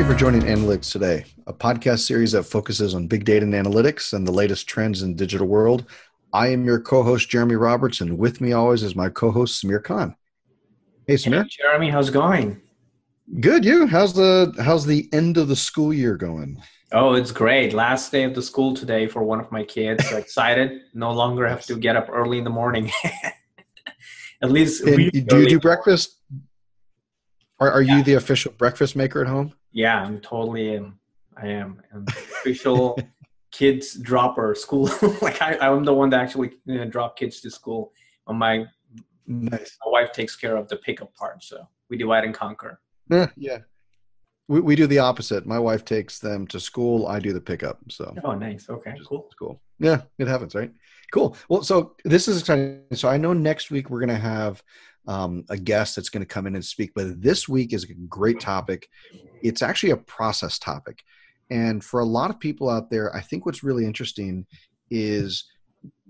you for joining Analytics Today, a podcast series that focuses on big data and analytics and the latest trends in the digital world. I am your co-host Jeremy Roberts, and with me always is my co-host Samir Khan. Hey, Samir. Hey, Jeremy, how's it going? Good. You? How's the How's the end of the school year going? Oh, it's great. Last day of the school today for one of my kids. So excited. no longer have to get up early in the morning. At least. do you do breakfast? Are, are yeah. you the official breakfast maker at home? Yeah, I'm totally am. I am. I'm official kids dropper school. like I, I'm the one that actually you know, drop kids to school. On my nice. my wife takes care of the pickup part, so we divide and conquer. Yeah, yeah. We we do the opposite. My wife takes them to school. I do the pickup. So. Oh, nice. Okay, cool. Cool. Yeah, it happens, right? Cool. Well, so this is exciting. So I know next week we're going to have um, a guest that's going to come in and speak. But this week is a great topic. It's actually a process topic. And for a lot of people out there, I think what's really interesting is,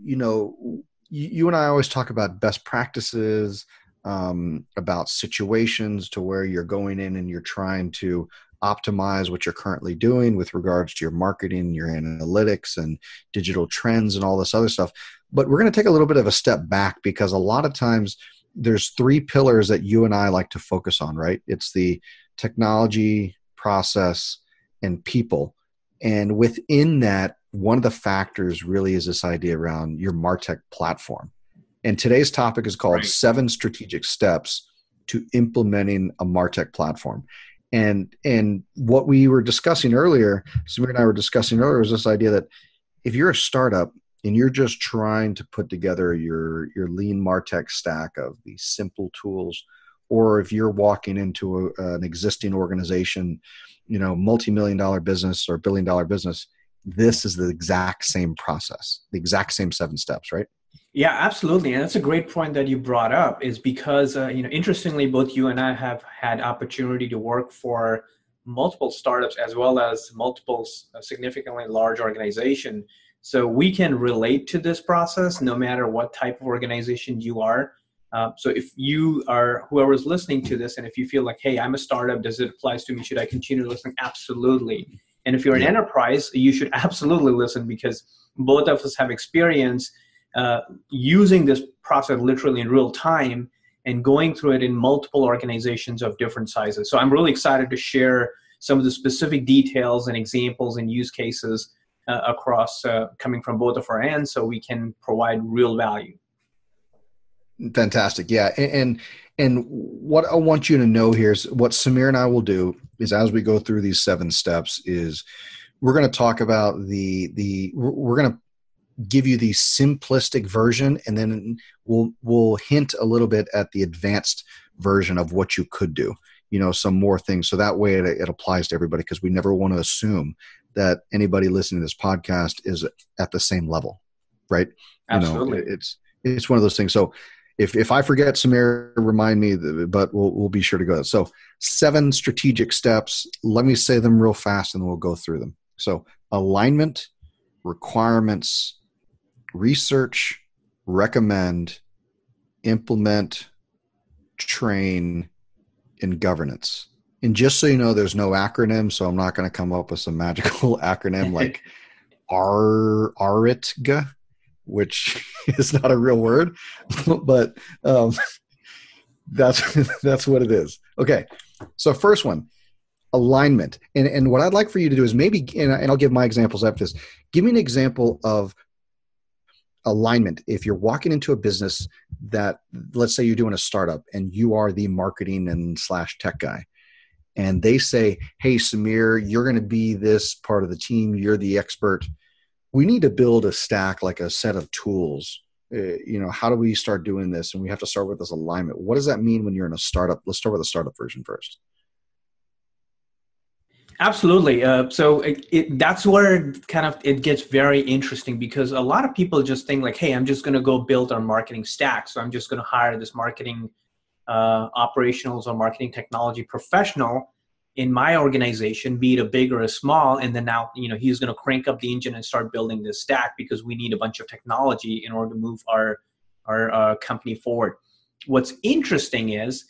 you know, you, and I always talk about best practices, um, about situations to where you're going in and you're trying to optimize what you're currently doing with regards to your marketing, your analytics, and digital trends, and all this other stuff. But we're going to take a little bit of a step back because a lot of times there's three pillars that you and I like to focus on, right? It's the technology, process, and people. And within that, one of the factors really is this idea around your Martech platform. And today's topic is called right. Seven Strategic Steps to Implementing a Martech Platform. And and what we were discussing earlier, Samir and I were discussing earlier, was this idea that if you're a startup and you're just trying to put together your your lean martech stack of these simple tools or if you're walking into a, an existing organization you know multi-million dollar business or billion dollar business this is the exact same process the exact same seven steps right? Yeah absolutely and that's a great point that you brought up is because uh, you know interestingly both you and i have had opportunity to work for multiple startups as well as multiple uh, significantly large organization so we can relate to this process no matter what type of organization you are. Uh, so if you are whoever's listening to this, and if you feel like, hey, I'm a startup, does it apply to me? Should I continue listening? Absolutely. And if you're an enterprise, you should absolutely listen because both of us have experience uh, using this process literally in real time and going through it in multiple organizations of different sizes. So I'm really excited to share some of the specific details and examples and use cases uh, across uh, coming from both of our ends so we can provide real value. Fantastic. Yeah and, and and what i want you to know here is what samir and i will do is as we go through these seven steps is we're going to talk about the the we're going to give you the simplistic version and then we'll we'll hint a little bit at the advanced version of what you could do you know some more things. So that way it, it applies to everybody because we never want to assume that anybody listening to this podcast is at the same level, right? Absolutely. You know, it's it's one of those things. So if if I forget Samir, remind me. But we'll we'll be sure to go. So seven strategic steps. Let me say them real fast, and then we'll go through them. So alignment, requirements, research, recommend, implement, train, and governance. And just so you know, there's no acronym, so I'm not going to come up with some magical acronym like R ARITGA, which is not a real word, but um, that's that's what it is. Okay, so first one, alignment, and and what I'd like for you to do is maybe, and I'll give my examples after this. Give me an example of alignment if you're walking into a business that let's say you're doing a startup and you are the marketing and slash tech guy and they say, Hey, Samir, you're going to be this part of the team, you're the expert. We need to build a stack, like a set of tools. Uh, you know, how do we start doing this? And we have to start with this alignment. What does that mean when you're in a startup? Let's start with the startup version first. Absolutely. Uh, so it, it, that's where kind of it gets very interesting because a lot of people just think like, "Hey, I'm just going to go build our marketing stack. So I'm just going to hire this marketing uh, operationals or marketing technology professional in my organization, be it a big or a small, and then now you know he's going to crank up the engine and start building this stack because we need a bunch of technology in order to move our our uh, company forward. What's interesting is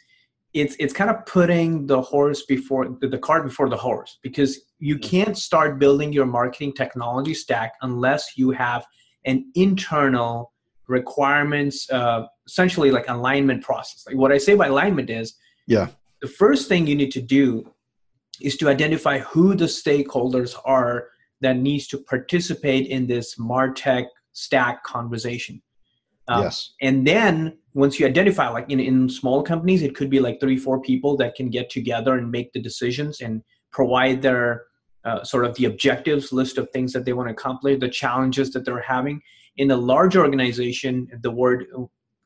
it's it's kind of putting the horse before the, the cart before the horse because you mm-hmm. can't start building your marketing technology stack unless you have an internal requirements uh, essentially like alignment process. Like what i say by alignment is yeah. the first thing you need to do is to identify who the stakeholders are that needs to participate in this martech stack conversation. Um, yes. and then once you identify like in, in small companies it could be like three four people that can get together and make the decisions and provide their uh, sort of the objectives list of things that they want to accomplish the challenges that they're having. In a large organization the word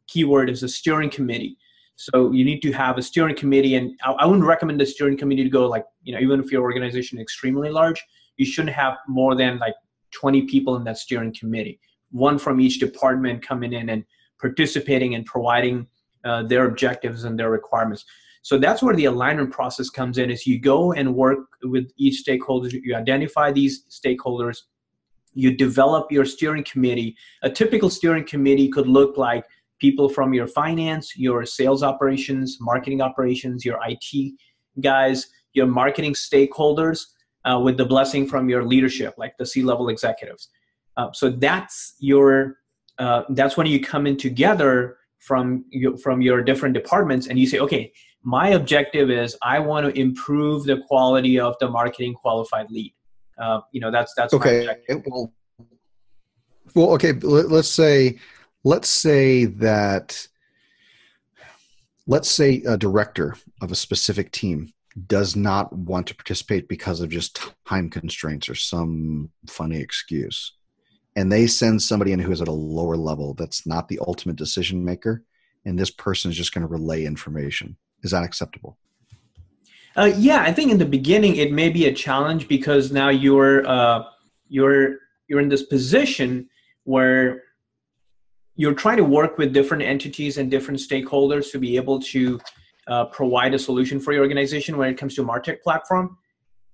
keyword is a steering committee so you need to have a steering committee and I, wouldn't recommend the steering committee to go like you know even if your organization is extremely large you shouldn't have more than like 20 people in that steering committee one from each department coming in and participating and providing uh, their objectives and their requirements. So that's where the alignment process comes in is you go and work with each stakeholder, you identify these stakeholders, you develop your steering committee. A typical steering committee could look like people from your finance, your sales operations, marketing operations, your IT guys, your marketing stakeholders, uh, with the blessing from your leadership, like the C-level executives. Uh, so that's your uh, that's when you come in together from you, from your different departments and you say okay my objective is i want to improve the quality of the marketing qualified lead uh, you know that's that's okay well, well okay let's say let's say that let's say a director of a specific team does not want to participate because of just time constraints or some funny excuse and they send somebody in who is at a lower level that's not the ultimate decision maker and this person is just going to relay information. Is that acceptable? Uh, yeah i think in the beginning it may be a challenge because now you're uh, you're you're in this position where you're trying to work with different entities and different stakeholders to be able to uh, provide a solution for your organization when it comes to martech platform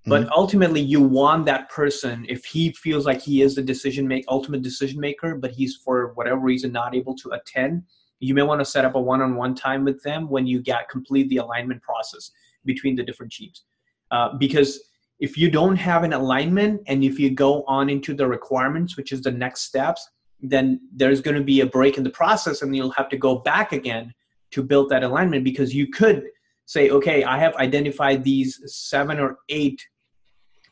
but mm-hmm. ultimately you want that person if he feels like he is the decision make ultimate decision maker but he's for whatever reason not able to attend you may want to set up a one-on-one time with them when you get complete the alignment process between the different teams uh, because if you don't have an alignment and if you go on into the requirements which is the next steps then there's going to be a break in the process and you'll have to go back again to build that alignment because you could say, okay, I have identified these seven or eight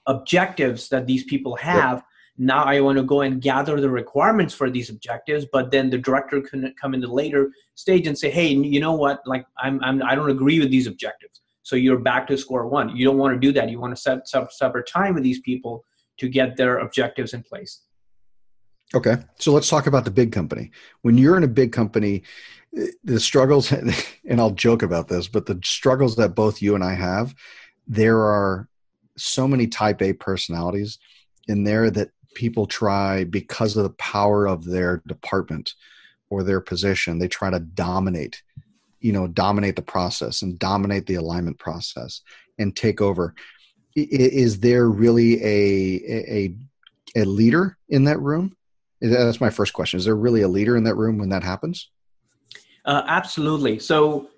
objectives that these people have. Yep. Now I want to go and gather the requirements for these objectives, but then the director can come in the later stage and say, hey, you know what? Like I'm, I'm I don't agree with these objectives. So you're back to square one. You don't want to do that. You want to set separate time with these people to get their objectives in place. Okay. So let's talk about the big company. When you're in a big company, the struggles and I'll joke about this, but the struggles that both you and I have, there are so many type A personalities in there that people try because of the power of their department or their position, they try to dominate, you know, dominate the process and dominate the alignment process and take over. Is there really a a a leader in that room? That's my first question. Is there really a leader in that room when that happens? Uh, absolutely. So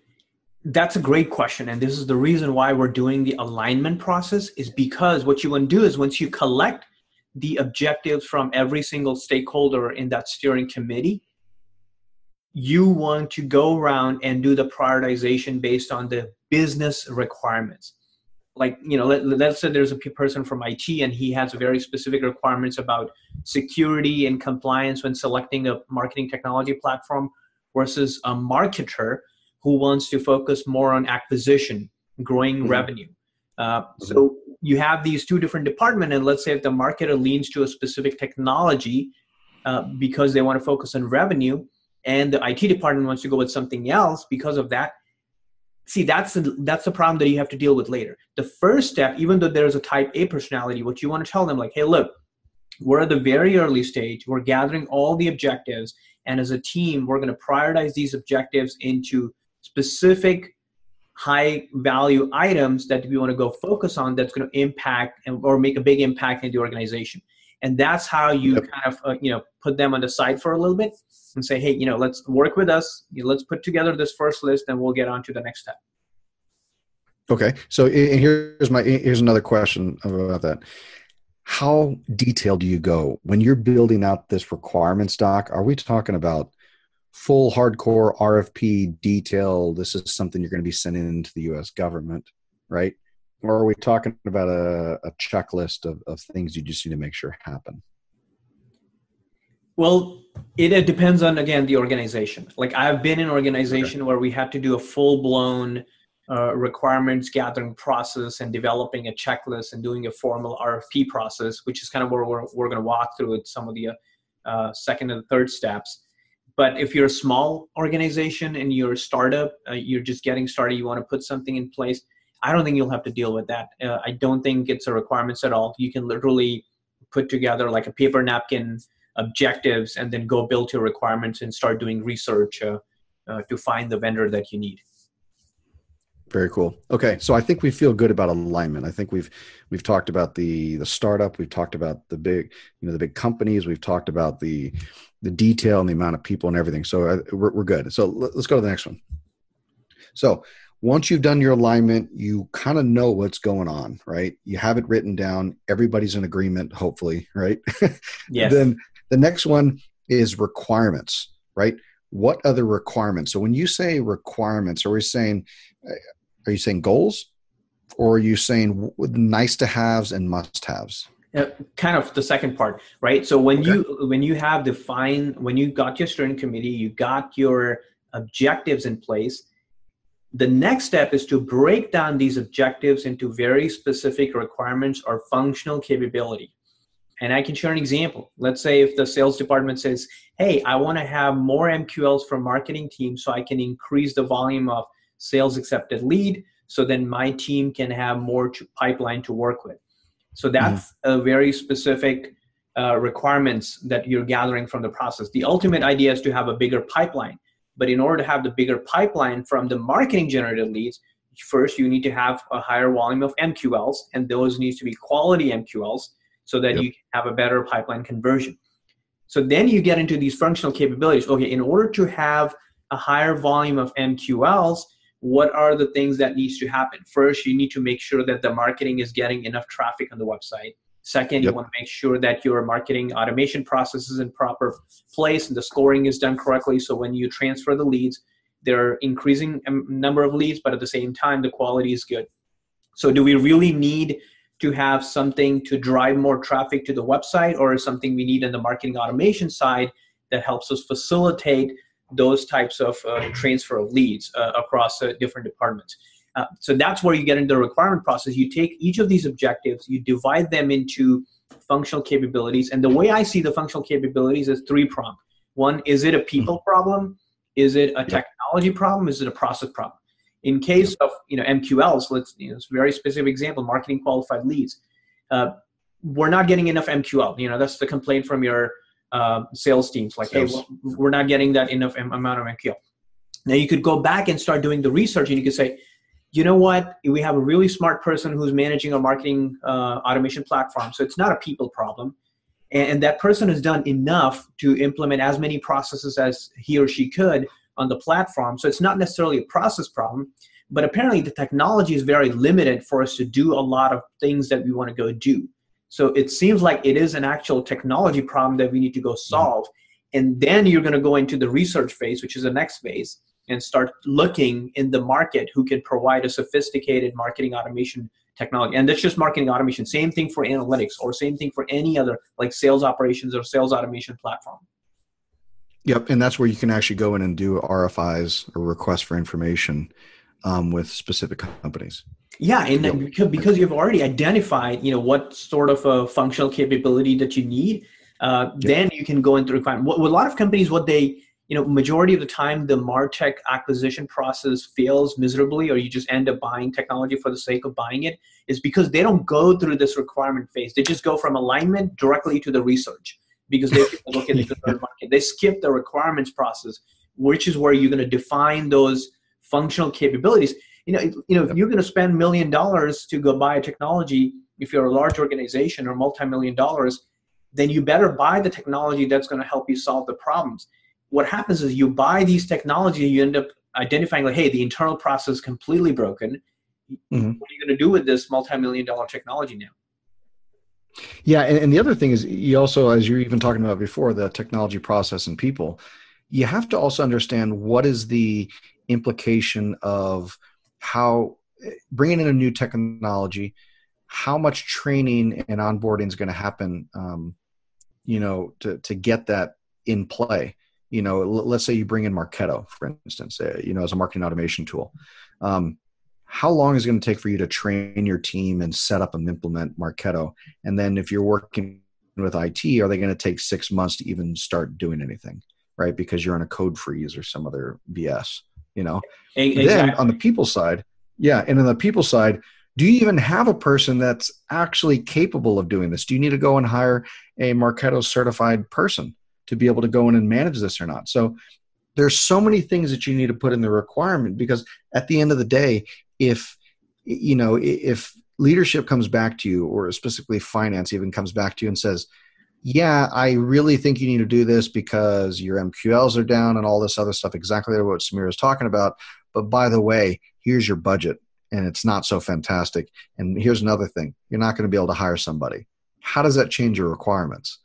that's a great question. And this is the reason why we're doing the alignment process is because what you want to do is once you collect the objectives from every single stakeholder in that steering committee, you want to go around and do the prioritization based on the business requirements. Like, you know, let, let's say there's a person from IT and he has very specific requirements about security and compliance when selecting a marketing technology platform versus a marketer who wants to focus more on acquisition, growing mm-hmm. revenue. Uh, mm-hmm. So you have these two different departments, and let's say if the marketer leans to a specific technology uh, because they want to focus on revenue, and the IT department wants to go with something else because of that. See, that's the, that's the problem that you have to deal with later. The first step, even though there's a type A personality, what you want to tell them, like, hey, look, we're at the very early stage. We're gathering all the objectives. And as a team, we're going to prioritize these objectives into specific high value items that we want to go focus on that's going to impact and, or make a big impact in the organization. And that's how you yep. kind of, uh, you know, put them on the side for a little bit and say, hey, you know, let's work with us. You know, let's put together this first list and we'll get on to the next step. Okay, so here's my here's another question about that. How detailed do you go when you're building out this requirements doc? Are we talking about full hardcore RFP detail? This is something you're going to be sending into the U.S. government, right? Or are we talking about a, a checklist of, of things you just need to make sure happen? Well, it, it depends on again the organization. Like I've been in an organization okay. where we had to do a full blown uh, requirements gathering process and developing a checklist and doing a formal RFP process, which is kind of where we're, we're going to walk through with some of the uh, second and third steps. But if you're a small organization and you're a startup, uh, you're just getting started, you want to put something in place, I don't think you'll have to deal with that. Uh, I don't think it's a requirements at all. You can literally put together like a paper napkin objectives and then go build your requirements and start doing research uh, uh, to find the vendor that you need. Very cool. Okay, so I think we feel good about alignment. I think we've we've talked about the the startup. We've talked about the big you know the big companies. We've talked about the the detail and the amount of people and everything. So uh, we're we're good. So let's go to the next one. So once you've done your alignment, you kind of know what's going on, right? You have it written down. Everybody's in agreement, hopefully, right? Yes. then the next one is requirements, right? What other requirements? So when you say requirements, are we saying, uh, are you saying goals, or are you saying nice to haves and must haves? Uh, kind of the second part, right? So when okay. you when you have defined when you got your steering committee, you got your objectives in place the next step is to break down these objectives into very specific requirements or functional capability. And I can share an example. Let's say if the sales department says, hey, I want to have more MQLs from marketing team so I can increase the volume of sales accepted lead so then my team can have more to pipeline to work with. So that's mm-hmm. a very specific uh, requirements that you're gathering from the process. The ultimate idea is to have a bigger pipeline but in order to have the bigger pipeline from the marketing generated leads, first you need to have a higher volume of MQLs, and those needs to be quality MQLs so that yep. you have a better pipeline conversion. So then you get into these functional capabilities. Okay, in order to have a higher volume of MQLs, what are the things that needs to happen? First, you need to make sure that the marketing is getting enough traffic on the website. Second, yep. you want to make sure that your marketing automation process is in proper place and the scoring is done correctly. So when you transfer the leads, they're increasing number of leads, but at the same time, the quality is good. So do we really need to have something to drive more traffic to the website or is something we need on the marketing automation side that helps us facilitate those types of uh, transfer of leads uh, across uh, different departments? Uh, so that's where you get into the requirement process. You take each of these objectives, you divide them into functional capabilities. And the way I see the functional capabilities is three prong. One, is it a people mm-hmm. problem? Is it a technology problem? Is it a process problem? In case of you know MQLs, let's you know, it's a very specific example, marketing qualified leads. Uh, we're not getting enough MQL. You know, that's the complaint from your uh, sales teams. Like, sales. hey, we're not getting that enough amount of MQL. Now you could go back and start doing the research, and you could say, you know what? We have a really smart person who's managing a marketing uh, automation platform. So it's not a people problem. And that person has done enough to implement as many processes as he or she could on the platform. So it's not necessarily a process problem but apparently the technology is very limited for us to do a lot of things that we want to go do. So it seems like it is an actual technology problem that we need to go solve. And then you're going to go into the research phase which is the next phase and start looking in the market who can provide a sophisticated marketing automation technology. And that's just marketing automation. Same thing for analytics or same thing for any other like sales operations or sales automation platform. Yep. And that's where you can actually go in and do RFIs or requests for information um, with specific companies. Yeah, and yep. because, because you've already identified, you know, what sort of a functional capability that you need, uh, yep. then you can go into requirement. What, what a lot of companies, what they you know majority of the time the martech acquisition process fails miserably or you just end up buying technology for the sake of buying it is because they don't go through this requirement phase. They just go from alignment directly to the research because they look at the market. They skip the requirements process which is where you're going to define those functional capabilities. You know you know if you're going to spend million dollars to go buy a technology if you're a large organization or multi-million dollars then you better buy the technology that's going to help you solve the problems what happens is you buy these technology, you end up identifying like, hey, the internal process is completely broken. mm-hmm. what are you going to do with this multi-million dollar technology now? Yeah, and, and the other thing is, you also, as you're even talking about before, the technology process and people, you have to also understand what is the implication of how bringing in a new technology, how much training and onboarding is going to happen, um, you know, to to get that in play. You know, let's say you bring in Marketo, for instance, uh, you know, as a marketing automation tool. Um, how long is it going to take for you to train your team and set up and implement Marketo? And then if you're working with IT, are they going to take six months to even start doing anything, right? Because you're on a code freeze or some other BS, you know? Exactly. Then on the people side, yeah, and on the people side, do you even have a person that's actually capable of doing this? Do you need to go and hire a Marketo certified person to be able to go in and manage this or not? So there's so many things that you need to put in the requirement because at the end of the day if you know if leadership comes back to you or specifically finance even comes back to you and says yeah i really think you need to do this because your mqls are down and all this other stuff exactly what samir is talking about. But by the way here's your budget and it's not so fantastic. And here's another thing. You're not going to be able to hire somebody. How does that change your requirements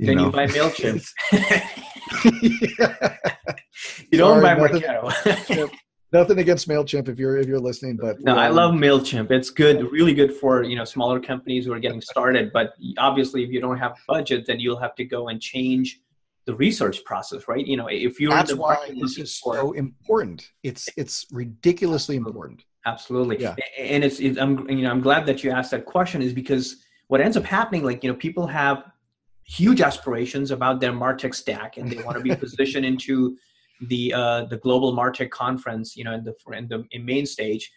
you then know? you buy mailchimp you don't buy Marketo nothing against Mailchimp if you're if you're listening, but no, I love Mailchimp. It's good, really good for you know smaller companies who are getting started. But obviously, if you don't have budget, then you'll have to go and change the research process, right? You know, if you're that's why this is for, so important. It's it's ridiculously important. Absolutely, yeah. And it's, it's I'm you know I'm glad that you asked that question is because what ends up happening, like you know, people have huge aspirations about their martech stack and they want to be positioned into the uh, the global martech conference you know in the in the in main stage.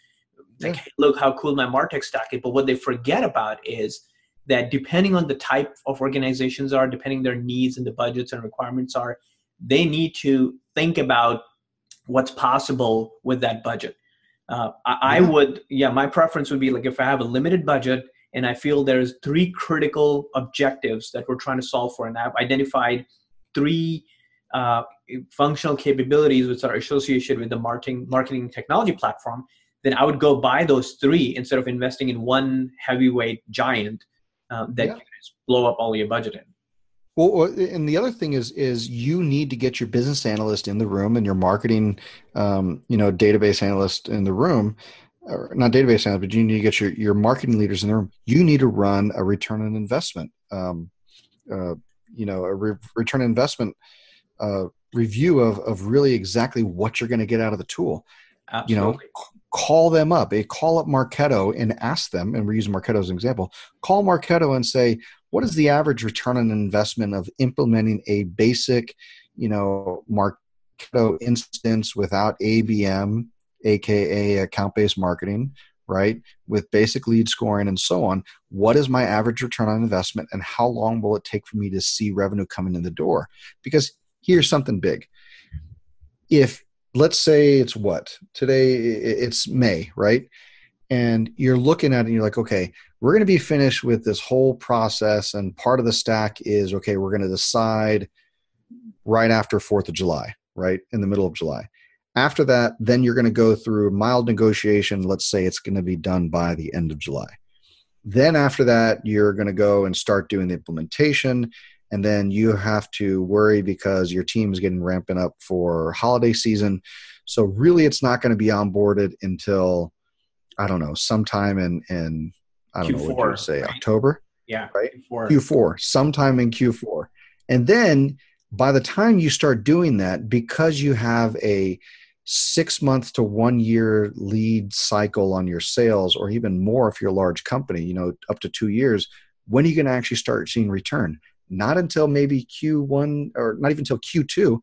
Like hey, look how cool my martech stack is. But what they forget about is that depending on the type of organizations are depending their needs and the budgets and requirements are they need to think about what's possible with that budget. Uh, I, I would yeah my preference would be like if i have a limited budget and i feel there's three critical objectives that we're trying to solve for and i've identified three uh, functional capabilities which are associated with the marketing marketing technology platform, then I would go buy those three instead of investing in one heavyweight giant um, that yeah. you just blow up all your budget in. Well, and the other thing is, is you need to get your business analyst in the room and your marketing, um, you know, database analyst in the room, or not database analyst, but you need to get your your marketing leaders in the room. You need to run a return on investment, um, uh, you know, a re- return on investment uh, review of, of really exactly what you're going to get out of the tool. Absolutely. You know, call them up. A call up Marketo and ask them, and we're using Marketo as an example. Call Marketo and say, what is the average return on investment of implementing a basic, you know, Marketo instance without ABM, aka account based marketing, right? With basic lead scoring and so on. What is my average return on investment, and how long will it take for me to see revenue coming in the door? Because here's something big. If let's say it's what today it's May, right? And you're looking at it and you're like, okay, we're going to be finished with this whole process. And part of the stack is, okay, we're going to decide right after 4th of July, right? In the middle of July. After that, then you're going to go through mild negotiation. Let's say it's going to be done by the end of July. Then after that, you're going to go and start doing the implementation and then you have to worry because your team is getting ramping up for holiday season. So really, it's not going to be onboarded until I don't know sometime in in I don't Q4, know what you say right? October. Yeah, right. Q4. Q4, sometime in Q4, and then by the time you start doing that, because you have a six month to one year lead cycle on your sales, or even more if you're a large company, you know, up to two years, when are you going to actually start seeing return? not until maybe Q1 or not even until Q2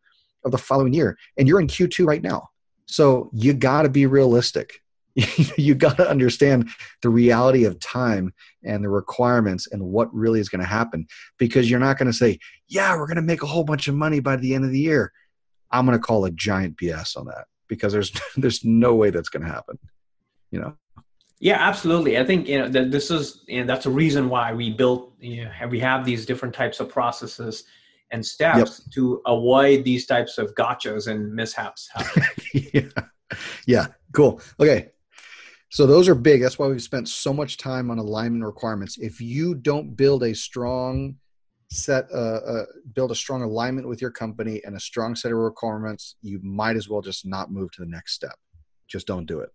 of the following year. And you're in Q2 right now. So you got to be realistic. you got to understand the reality of time and the requirements and what really is going to happen because you're not going to say, yeah, we're going to make a whole bunch of money by the end of the year. I'm going to call a giant BS on that because there's there's no way that's going to happen. You know. Yeah, absolutely. I think you know that this is and that's a reason why we built you know we have these different types of processes and steps yep. to avoid these types of gotchas and mishaps. yeah. yeah, cool. Okay, So those are big. That's why we've spent so much time on alignment requirements. If you don't build a strong set, a, uh, build a strong alignment with your company and a strong set of requirements, you might as well just not move to the next step. Just don't do it.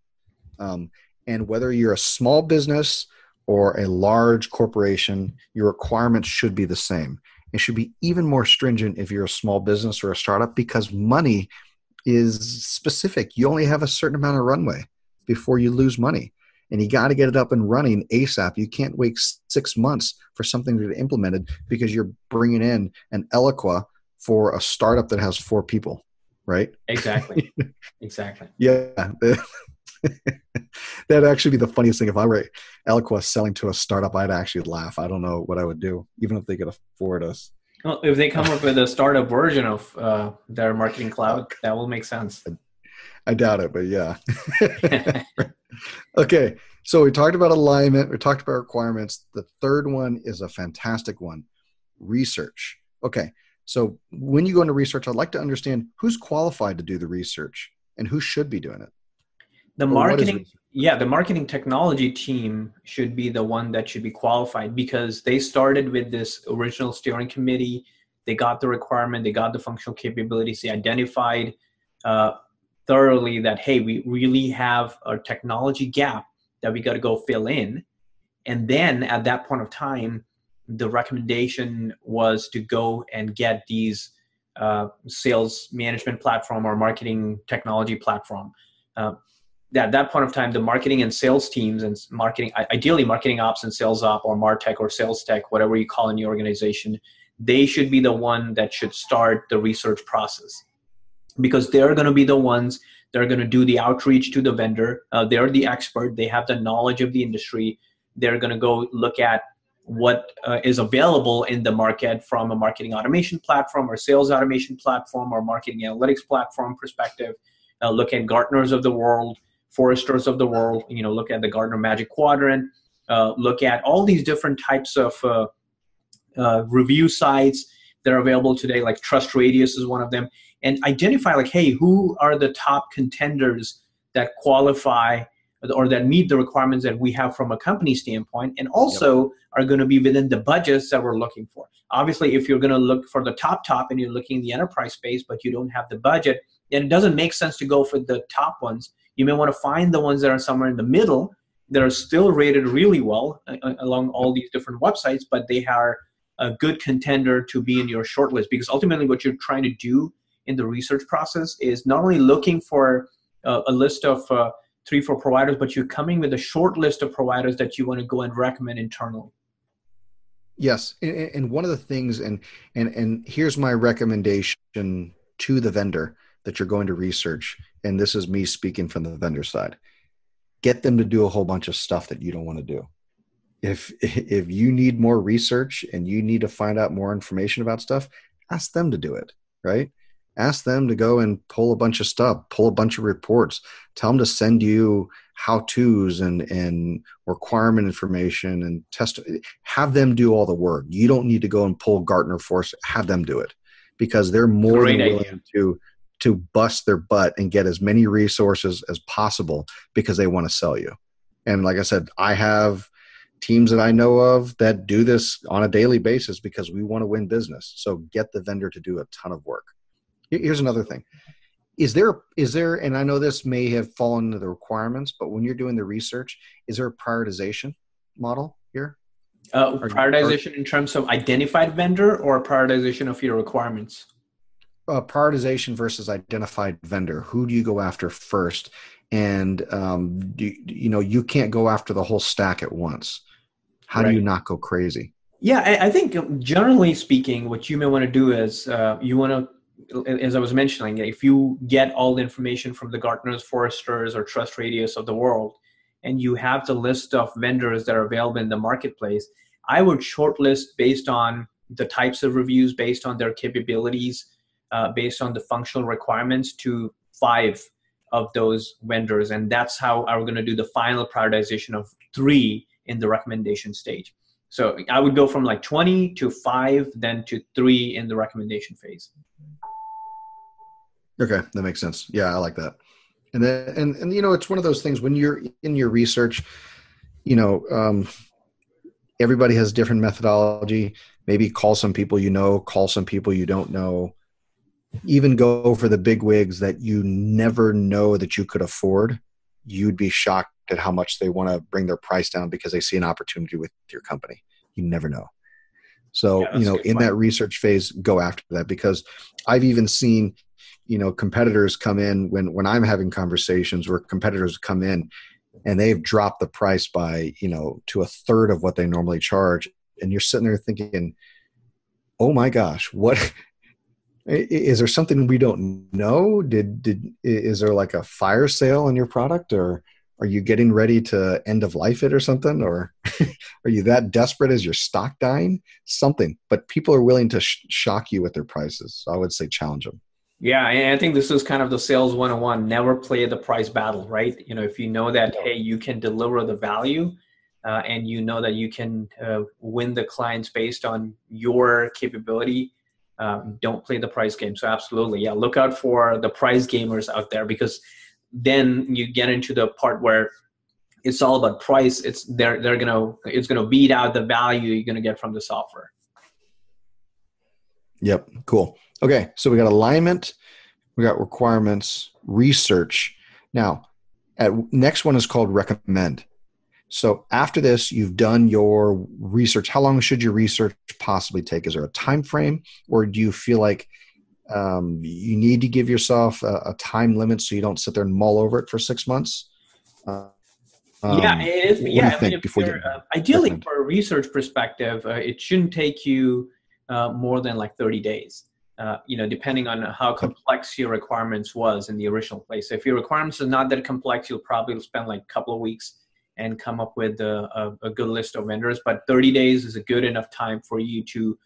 Um, and whether you're a small business or a large corporation, your requirements should be the same. It should be even more stringent if you're a small business or a startup because money is specific. You only have a certain amount of runway before you lose money. And you got to get it up and running ASAP. You can't wait six months for something to be implemented because you're bringing in an Eloqua for a startup that has four people, right? Exactly. exactly. yeah. That'd actually be the funniest thing. If I were Eloqua selling to a startup, I'd actually laugh. I don't know what I would do, even if they could afford us. Well, if they come up with a startup version of uh, their marketing cloud, that will make sense. I doubt it, but yeah. okay, so we talked about alignment, we talked about requirements. The third one is a fantastic one research. Okay, so when you go into research, I'd like to understand who's qualified to do the research and who should be doing it. The marketing, yeah, the marketing technology team should be the one that should be qualified because they started with this original steering committee. They got the requirement, they got the functional capabilities, they identified uh, thoroughly that hey we really have a technology gap that we got to go fill in. And then at that point of time the recommendation was to go and get these uh, sales management platform or marketing technology platform. Uh, at that point of time the marketing and sales teams and marketing ideally marketing ops and sales op or martech or sales tech whatever you call in your organization they should be the one that should start the research process because they're going to be the ones that are going to do the outreach to the vendor. Uh, they're the expert. They have the knowledge of the industry. They're going to go look at what uh, is available in the market from a marketing automation platform or sales automation platform or marketing analytics platform perspective. Uh, look at Gartners of the world, Forresters of the world. You know, look at the Gartner Magic Quadrant. Uh, look at all these different types of uh, uh, review sites that are available today. Like TrustRadius is one of them and identify like hey who are the top contenders that qualify or that meet the requirements that we have from a company standpoint and also yep. are going to be within the budgets that we're looking for obviously if you're going to look for the top top and you're looking in the enterprise space but you don't have the budget then it doesn't make sense to go for the top ones you may want to find the ones that are somewhere in the middle that are still rated really well uh, uh along all these different websites but they are a good contender to be in your shortlist because ultimately what you're trying to do in the research process is not only looking for uh, a list of uh, three, four providers, but you're coming with a short list of providers that you want to go and recommend internally. Yes, and one of the things, and and and here's my recommendation to the vendor that you're going to research, and this is me speaking from the vendor side. Get them to do a whole bunch of stuff that you don't want to do. If if you need more research and you need to find out more information about stuff, ask them to do it. Right? ask them to go and pull a bunch of stuff pull a bunch of reports tell them to send you how to's and and requirement information and test have them do all the work you don't need to go and pull gartner force have them do it because they're more Great than willing idea. to to bust their butt and get as many resources as possible because they want to sell you and like i said i have teams that i know of that do this on a daily basis because we want to win business so get the vendor to do a ton of work Here's another thing. Is there is there and I know this may have fallen into the requirements, but when you're doing the research, is there a prioritization model here? Uh, prioritization in terms of identified vendor or prioritization of your requirements? Uh, prioritization versus identified vendor. Who do you go after first? And um, do, you know you can't go after the whole stack at once. How right. do you not go crazy? Yeah, I, I, think generally speaking, what you may want to do is uh, you want to as I was mentioning, if you get all the information from the Gartners, Forresters, or TrustRadius of the world, and you have the list of vendors that are available in the marketplace, I would shortlist based on the types of reviews, based on their capabilities, uh, based on the functional requirements to five of those vendors. And that's how I'm going to do the final prioritization of three in the recommendation stage. So I would go from like 20 to five, then to three in the recommendation phase. Okay, that makes sense. Yeah, I like that. And then, and, and, you know, it's one of those things when you're in your research, you know, um, everybody has different methodology. Maybe call some people you know, call some people you don't know, even go for the big wigs that you never know that you could afford. You'd be shocked at how much they want to bring their price down because they see an opportunity with your company. You never know. So, yeah, you know, in point. that research phase, go after that because I've even seen, you know, competitors come in when when I'm having conversations where competitors come in and they've dropped the price by, you know, to a third of what they normally charge. And you're sitting there thinking, oh my gosh, what is there something we don't know? Did did is there like a fire sale on your product or are you getting ready to end of life it or something? Or are you that desperate as your stock dying? Something but people are willing to sh- shock you with their prices. So i would say challenge them. Yeah and i think this is kind of the sales 101 never play the price battle right? You know if you know that hey you can deliver the value uh, and you know that you can uh, win the clients based on your capability um, don't play the price game. So absolutely yeah look out for the price gamers out there because then you get into the part where it's all about price. It's they're they're gonna it's gonna beat out the value you're gonna get from the software. Yep cool. Okay so we got alignment we got requirements research. Now at next one is called recommend so after this you've done your research how long should your research possibly take is there a time frame or do you feel like um, you need to give yourself a, a, time limit so you don't sit there and mull over it for six months. Uh, um, yeah, it is. Yeah, I mean, before you uh, ideally, recommend? for a research perspective, uh, it shouldn't take you uh, more than like 30 days. Uh, you know, depending on how complex your requirements was in the original place. So if your requirements are not that complex, you'll probably spend like a couple of weeks and come up with a, a, a good list of vendors. But 30 days is a good enough time for you to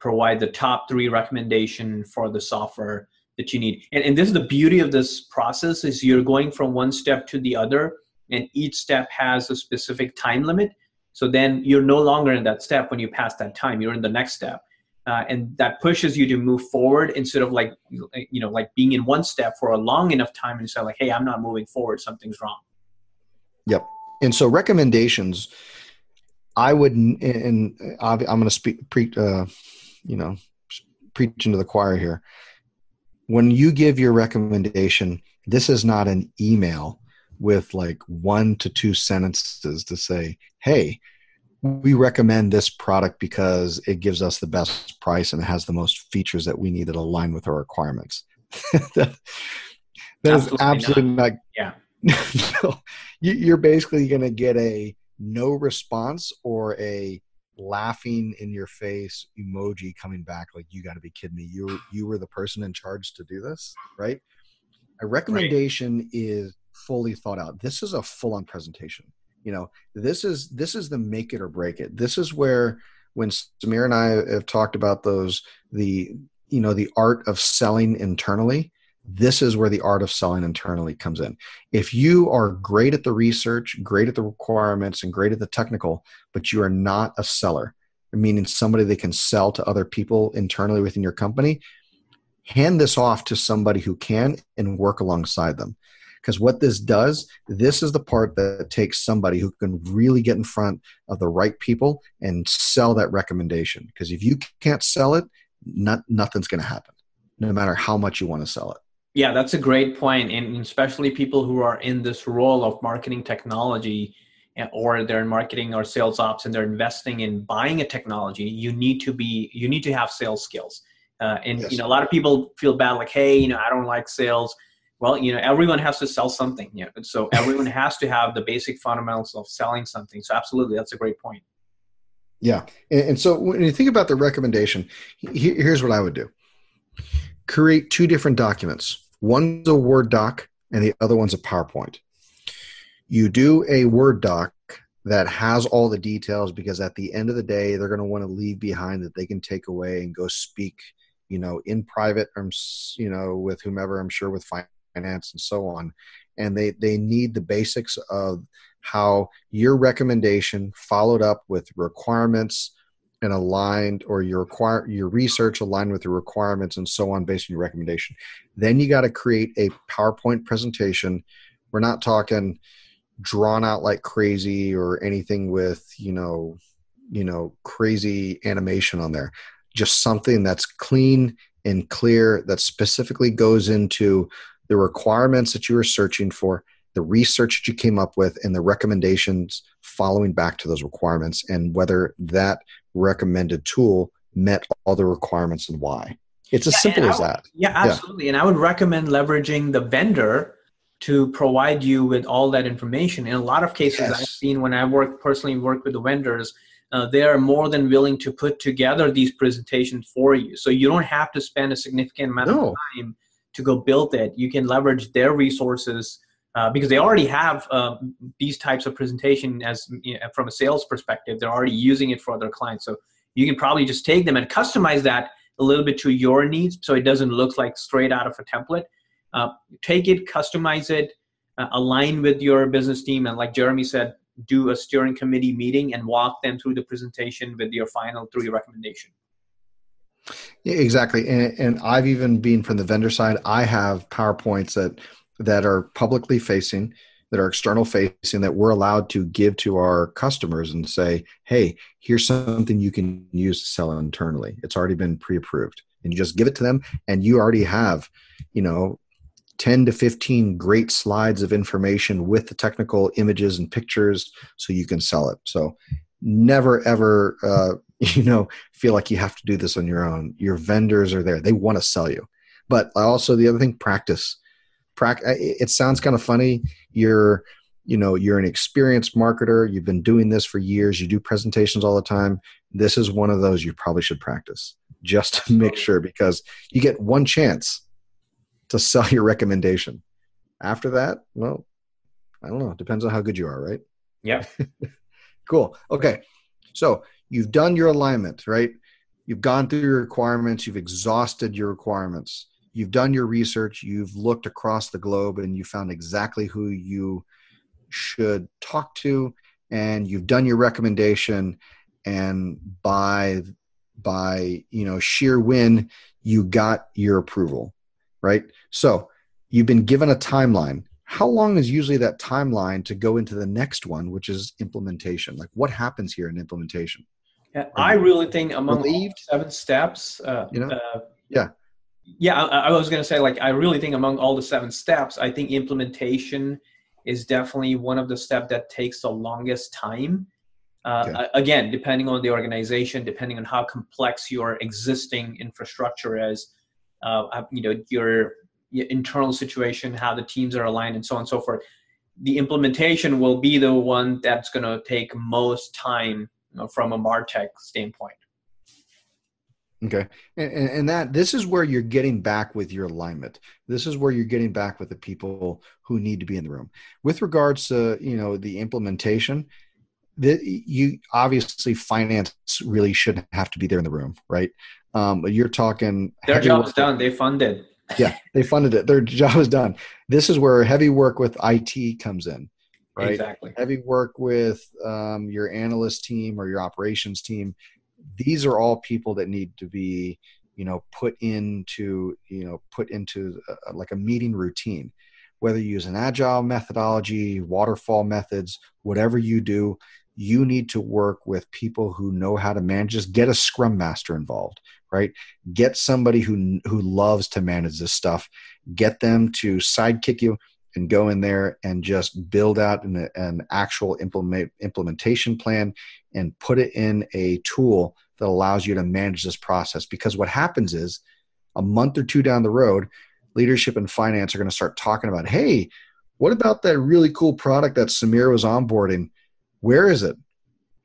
provide the top three recommendation for the software that you need. And, and this is the beauty of this process is you're going from one step to the other and each step has a specific time limit. So then you're no longer in that step when you pass that time, you're in the next step. Uh, and that pushes you to move forward instead of like you know like being in one step for a long enough time and say like hey i'm not moving forward something's wrong yep and so recommendations i would and i'm going to speak pre, uh, you know preaching to the choir here. When you give your recommendation this is not an email with like one to two sentences to say hey we recommend this product because it gives us the best price and it has the most features that we need that align with our requirements. That, that absolutely is absolutely not, not yeah no, you're basically going to get a no response or a laughing in your face emoji coming back like you got to be kidding me. You you were the person in charge to do this right? A recommendation right. is fully thought out. This is a full on presentation. You know this is this is the make it or break it. This is where when samir and i have talked about those the you know the art of selling internally this is where the art of selling internally comes in. If you are great at the research, great at the requirements, and great at the technical, but you are not a seller, meaning somebody that can sell to other people internally within your company, hand this off to somebody who can and work alongside them. Because what this does, this is the part that takes somebody who can really get in front of the right people and sell that recommendation. Because if you can't sell it, not, nothing's going to happen, no matter how much you want to sell it. Yeah, that's a great point, and especially people who are in this role of marketing technology, or they're in marketing or sales ops, and they're investing in buying a technology. You need to be, you need to have sales skills. Uh, and yes. you know, a lot of people feel bad, like, hey, you know, I don't like sales. Well, you know, everyone has to sell something. You know, so everyone has to have the basic fundamentals of selling something. So, absolutely, that's a great point. Yeah, and, and so when you think about the recommendation, here's what I would do: create two different documents One's a Word doc and the other one's a PowerPoint. You do a Word doc that has all the details because at the end of the day, they're going to want to leave behind that they can take away and go speak, you know, in private, um, or, you know, with whomever, I'm sure with finance and so on. And they, they need the basics of how your recommendation followed up with requirements and aligned or your require your research aligned with the requirements and so on based on your recommendation. Then you got to create a powerpoint presentation. We're not talking drawn out like crazy or anything with you know you know crazy animation on there. Just something that's clean and clear that specifically goes into the requirements that you were searching for the research that you came up with and the recommendations following back to those requirements and whether that recommended tool met all the requirements and why it's as yeah, simple as would, that yeah absolutely yeah. and i would recommend leveraging the vendor to provide you with all that information in a lot of cases yes. i've seen when i work personally work with the vendors uh, they are more than willing to put together these presentations for you so you don't have to spend a significant amount no. of time to go build it you can leverage their resources uh, because they already have uh, these types of presentation as you know, from a sales perspective they're already using it for their clients. So you can probably just take them and customize that a little bit to your needs so it doesn't look like straight out of a template. Uh, take it customize it uh, align with your business team and like jeremy said do a steering committee meeting and walk them through the presentation with your final three recommendation. Yeah, exactly. And, and i've even been from the vendor side i have powerpoints that that are publicly facing, that are external facing, that we're allowed to give to our customers and say, hey, here's something you can use to sell internally. It's already been pre approved. And you just give it to them, and you already have, you know, 10 to 15 great slides of information with the technical images and pictures so you can sell it. So never ever uh, you know feel like you have to do this on your own your vendors are there they want to sell you but also the other thing practice it sounds kind of funny. You're you know you're an experienced marketer. You've been doing this for years. You do presentations all the time. This is one of those you probably should practice just to make sure because you get one chance to sell your recommendation. After that well i don't know. It depends on how good you are right? Yeah. Cool. Okay. So you've done your alignment right? You've gone through your requirements. You've exhausted your requirements you've done your research, you've looked across the globe, and you found exactly who you should talk to, and you've done your recommendation, and by by you know sheer win, you got your approval, right? So you've been given a timeline. How long is usually that timeline to go into the next one, which is implementation? Like what happens here in implementation? Yeah, I really think among seven steps, uh, you know, uh, yeah, yeah I, I was going to say like i really think among all the seven steps i think implementation is definitely one of the steps that takes the longest time uh, okay. again depending on the organization depending on how complex your existing infrastructure is uh, you know your, your internal situation how the teams are aligned and so on and so forth the implementation will be the one that's going to take most time you know, from a martech standpoint Okay. And, and, that this is where you're getting back with your alignment. This is where you're getting back with the people who need to be in the room. With regards to, you know, the implementation, that you obviously finance really shouldn't have to be there in the room, right? Um, but you're talking their job's done. They funded. yeah, they funded it. Their job is done. This is where heavy work with IT comes in, right? Exactly. Heavy work with um, your analyst team or your operations team these are all people that need to be you know put into you know put into a, like a meeting routine. Whether you use an agile methodology waterfall methods whatever you do you need to work with people who know how to manage. Just get a scrum master involved right? Get somebody who who loves to manage this stuff. Get them to sidekick you and go in there and just build out an, an actual implement, implementation plan and put it in a tool that allows you to manage this process. Because what happens is a month or two down the road, leadership and finance are going to start talking about, hey, what about that really cool product that Samir was onboarding? Where is it?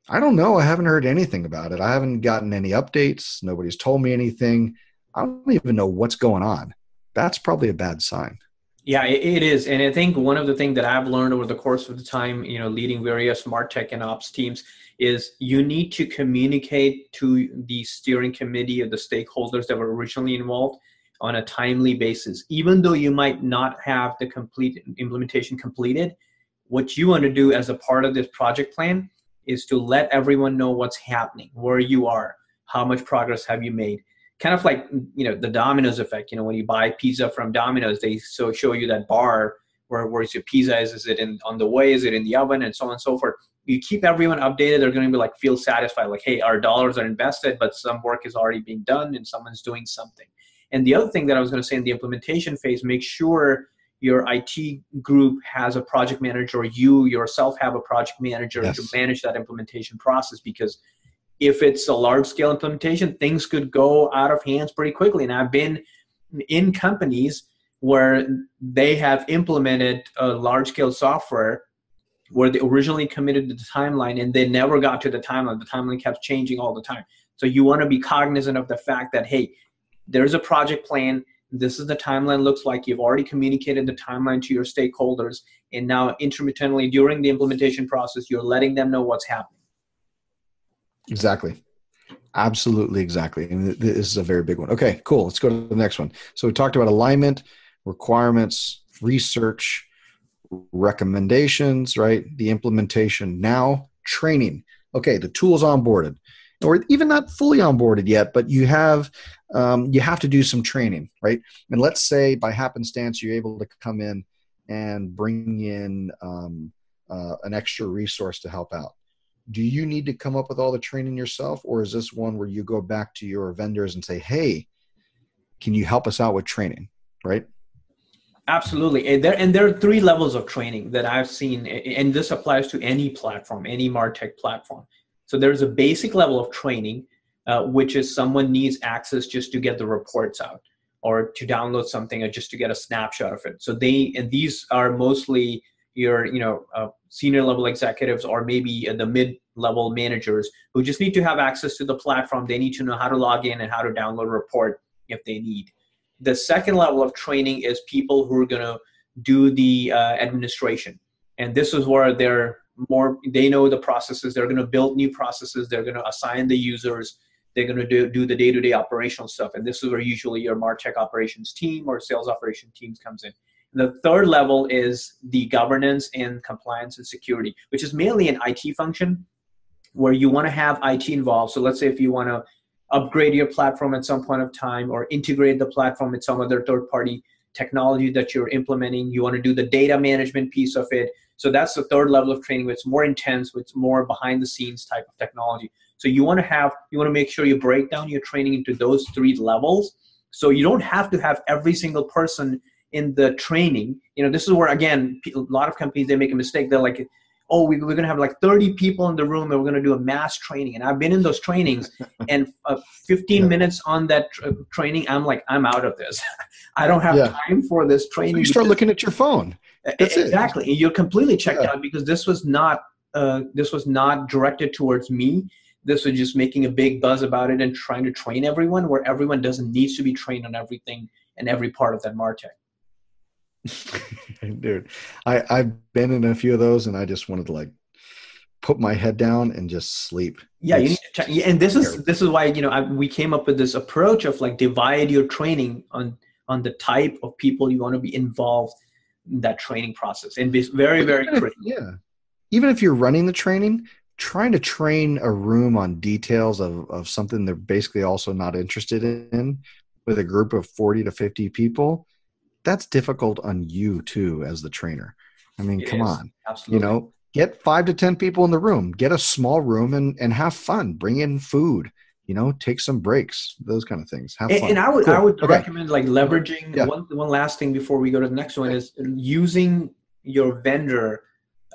I don't know. I haven't heard anything about it. I haven't gotten any updates. Nobody's told me anything. I don't even know what's going on. That's probably a bad sign. Yeah, it is, and I think one of the things that I've learned over the course of the time, you know, leading various martech and Ops teams, is you need to communicate to the steering committee of the stakeholders that were originally involved on a timely basis. Even though you might not have the complete implementation completed, what you want to do as a part of this project plan is to let everyone know what's happening, where you are, how much progress have you made. Kind of like you know the Domino's effect. You know when you buy pizza from Domino's, they so show you that bar where where's your pizza is. Is it in on the way? Is it in the oven? And so on and so forth. You keep everyone updated. They're going to be like feel satisfied. Like hey, our dollars are invested, but some work is already being done, and someone's doing something. And the other thing that I was going to say in the implementation phase, make sure your IT group has a project manager or you yourself have a project manager yes. to manage that implementation process because if it's a large scale implementation, things could go out of hands pretty quickly. And I've been in companies where they have implemented a large scale software where they originally committed to the timeline and they never got to the timeline. The timeline kept changing all the time. So you want to be cognizant of the fact that, hey, there's a project plan this is the timeline looks like you've already communicated the timeline to your stakeholders and now intermittently during the implementation process you're letting them know what's happening exactly. Absolutely exactly. And this is a very big one. Okay cool. Let's go to the next one. So we talked about alignment requirements research recommendations right? The implementation now training. Okay the tools onboarded or even not fully onboarded yet, but you have um, you have to do some training, right? And let's say by happenstance you're able to come in and bring in um, uh, an extra resource to help out. Do you need to come up with all the training yourself, or is this one where you go back to your vendors and say, "Hey, can you help us out with training?" Right? Absolutely, and there and there are three levels of training that I've seen, and this applies to any platform, any Martech platform. So there's a basic level of training, uh, which is someone needs access just to get the reports out or to download something or just to get a snapshot of it. So they and these are mostly your you know uh, senior level executives or maybe the mid level managers who just need to have access to the platform. They need to know how to log in and how to download a report if they need. The second level of training is people who are going to do the uh, administration, and this is where they're more they know the processes. They're going to build new processes. They're going to assign the users. They're going to do, do the day-to-day operational stuff. And this is where usually your martech operations team or sales operation teams comes in the third level is the governance and compliance and security which is mainly an it function where you want to have it involved so let's say if you want to upgrade your platform at some point of time or integrate the platform with some other third party technology that you're implementing you want to do the data management piece of it so that's the third level of training, it's more intense, it's more behind the scenes type of technology. So you want to have, you want to make sure you break down your training into those three levels. So you don't have to have every single person in the training. You know, this is where again, a lot of companies they make a mistake. They're like, oh, we, are going to have like 30 people in the room and we're going to do a mass training. And I've been in those trainings and uh, 15 yeah. minutes on that tra- training, I'm like, I'm out of this. I don't have yeah. time for this training. You start looking at your phone. That's exactly. It. You're completely checked yeah. out because this was not, uh, this was not directed towards me. This was just making a big buzz about it and trying to train everyone where everyone doesn't need to be trained on everything and every part of that MarTech. dude i i've been in a few of those and i just wanted to like put my head down and just sleep. Yeah you need to check, and this is this is why you know I, we came up with this approach of like divide your training on on the type of people you want to be involved in that training process and be very very if, yeah even if you're running the training trying to train a room on details of, of something they're basically also not interested in with a group of 40 to 50 people that's difficult on you too as the trainer. I mean, it come is. on. Absolutely. You know, get five to 10 people in the room, get a small room and, and have fun, bring in food, you know, take some breaks, those kind of things. Have and, fun. And I would, cool. I would okay. recommend like leveraging yeah. one, one last thing before we go to the next one is using your vendor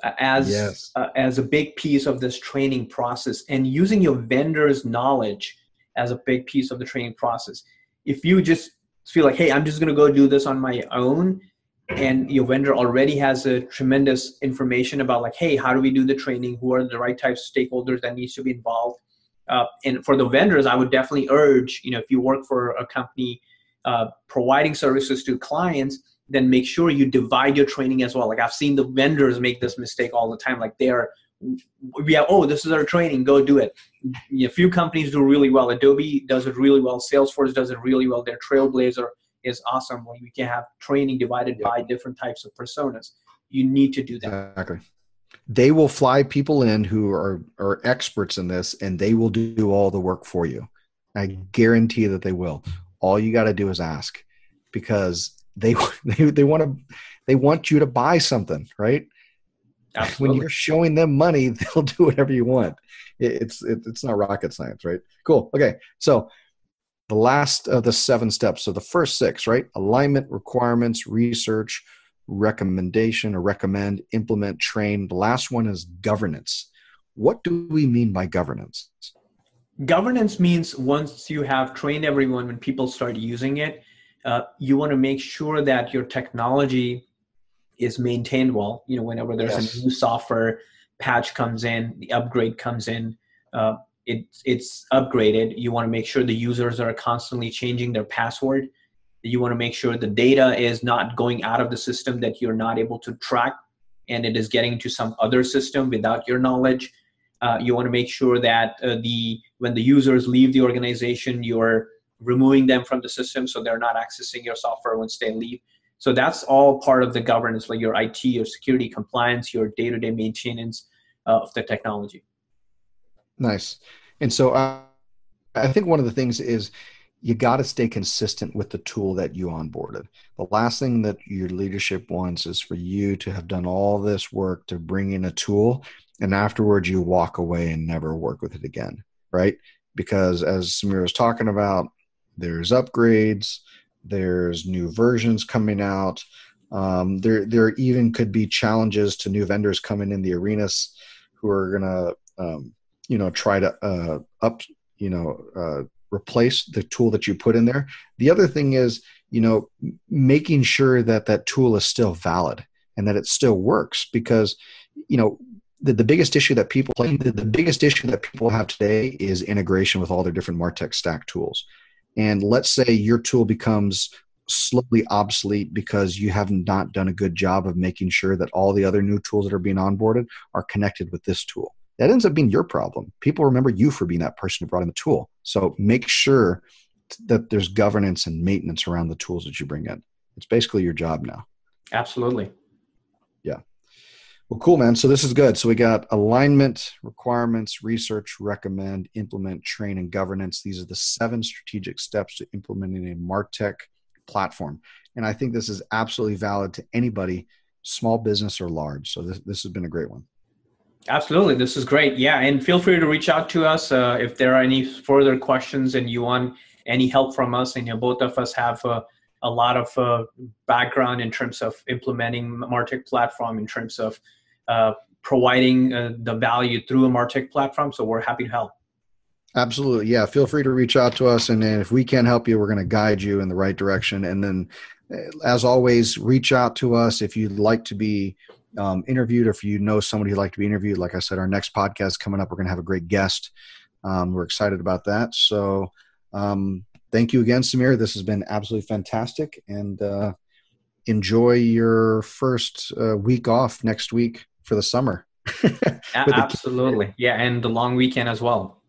uh, as yes. uh, as a big piece of this training process and using your vendor's knowledge as a big piece of the training process if you just feel like, hey, I'm just going to go do this on my own, and your vendor already has a tremendous information about like, hey, how do we do the training? Who are the right types of stakeholders that needs to be involved? Uh, and for the vendors, I would definitely urge, you know, if you work for a company uh, providing services to clients, then make sure you divide your training as well. Like I've seen the vendors make this mistake all the time. Like they're we have oh this is our training go do it. A few companies do really well. Adobe does it really well. Salesforce does it really well. Their trailblazer is awesome when you can have training divided by different types of personas. You need to do that. Exactly. They will fly people in who are are experts in this and they will do all the work for you. I guarantee that they will. All you got to do is ask because they they, they want to they want you to buy something right Absolutely. when you're showing them money they'll do whatever you want it's it's not rocket science right cool okay so the last of the seven steps so the first six right alignment requirements research recommendation or recommend, implement, train. The last one is governance. What do we mean by governance? Governance means once you have trained everyone, when people start using it, uh, you want to make sure that your technology is maintained well. You know, whenever there's yes. a new software patch comes in, the upgrade comes in, uh, it, it's upgraded. You want to make sure the users are constantly changing their password you want to make sure the data is not going out of the system that you're not able to track and it is getting to some other system without your knowledge uh, you want to make sure that uh, the when the users leave the organization you're removing them from the system so they're not accessing your software once they leave so that's all part of the governance like your it your security compliance your day-to-day maintenance uh, of the technology nice and so uh, i think one of the things is you got to stay consistent with the tool that you onboarded. The last thing that your leadership wants is for you to have done all this work to bring in a tool and afterwards you walk away and never work with it again, right? Because as Samir was talking about, there's upgrades, there's new versions coming out. Um, there, there even could be challenges to new vendors coming in the arenas who are gonna, um, you know, try to uh, up, you know, uh, replace the tool that you put in there. The other thing is, you know, making sure that that tool is still valid and that it still works because, you know, the, the biggest issue that people the, the biggest issue that people have today is integration with all their different martech stack tools and let's say your tool becomes slowly obsolete because you have not done a good job of making sure that all the other new tools that are being onboarded are connected with this tool that ends up being your problem. People remember you for being that person who brought in the tool. So make sure that there's governance and maintenance around the tools that you bring in. It's basically your job now. Absolutely. Yeah. Well, cool, man. So this is good. So we got alignment, requirements, research, recommend, implement, train, and governance. These are the seven strategic steps to implementing a Martech platform. And I think this is absolutely valid to anybody, small business or large. So this, this has been a great one. Absolutely, this is great. Yeah, and feel free to reach out to us uh, if there are any further questions and you want any help from us. And you know, both of us have uh, a lot of uh, background in terms of implementing Martech platform, in terms of uh, providing uh, the value through a Martech platform. So we're happy to help. Absolutely, yeah. Feel free to reach out to us, and if we can help you, we're going to guide you in the right direction. And then, uh, as always, reach out to us if you'd like to be um, interviewed, or if you know somebody who'd like to be interviewed, like I said, our next podcast coming up, we're going to have a great guest. Um, we're excited about that. So, um, thank you again, Samir. This has been absolutely fantastic, and uh, enjoy your first uh, week off next week for the summer. absolutely, yeah, and the long weekend as well.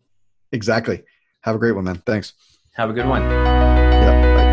Exactly. Have a great one, man. Thanks. Have a good one. Yeah. Bye.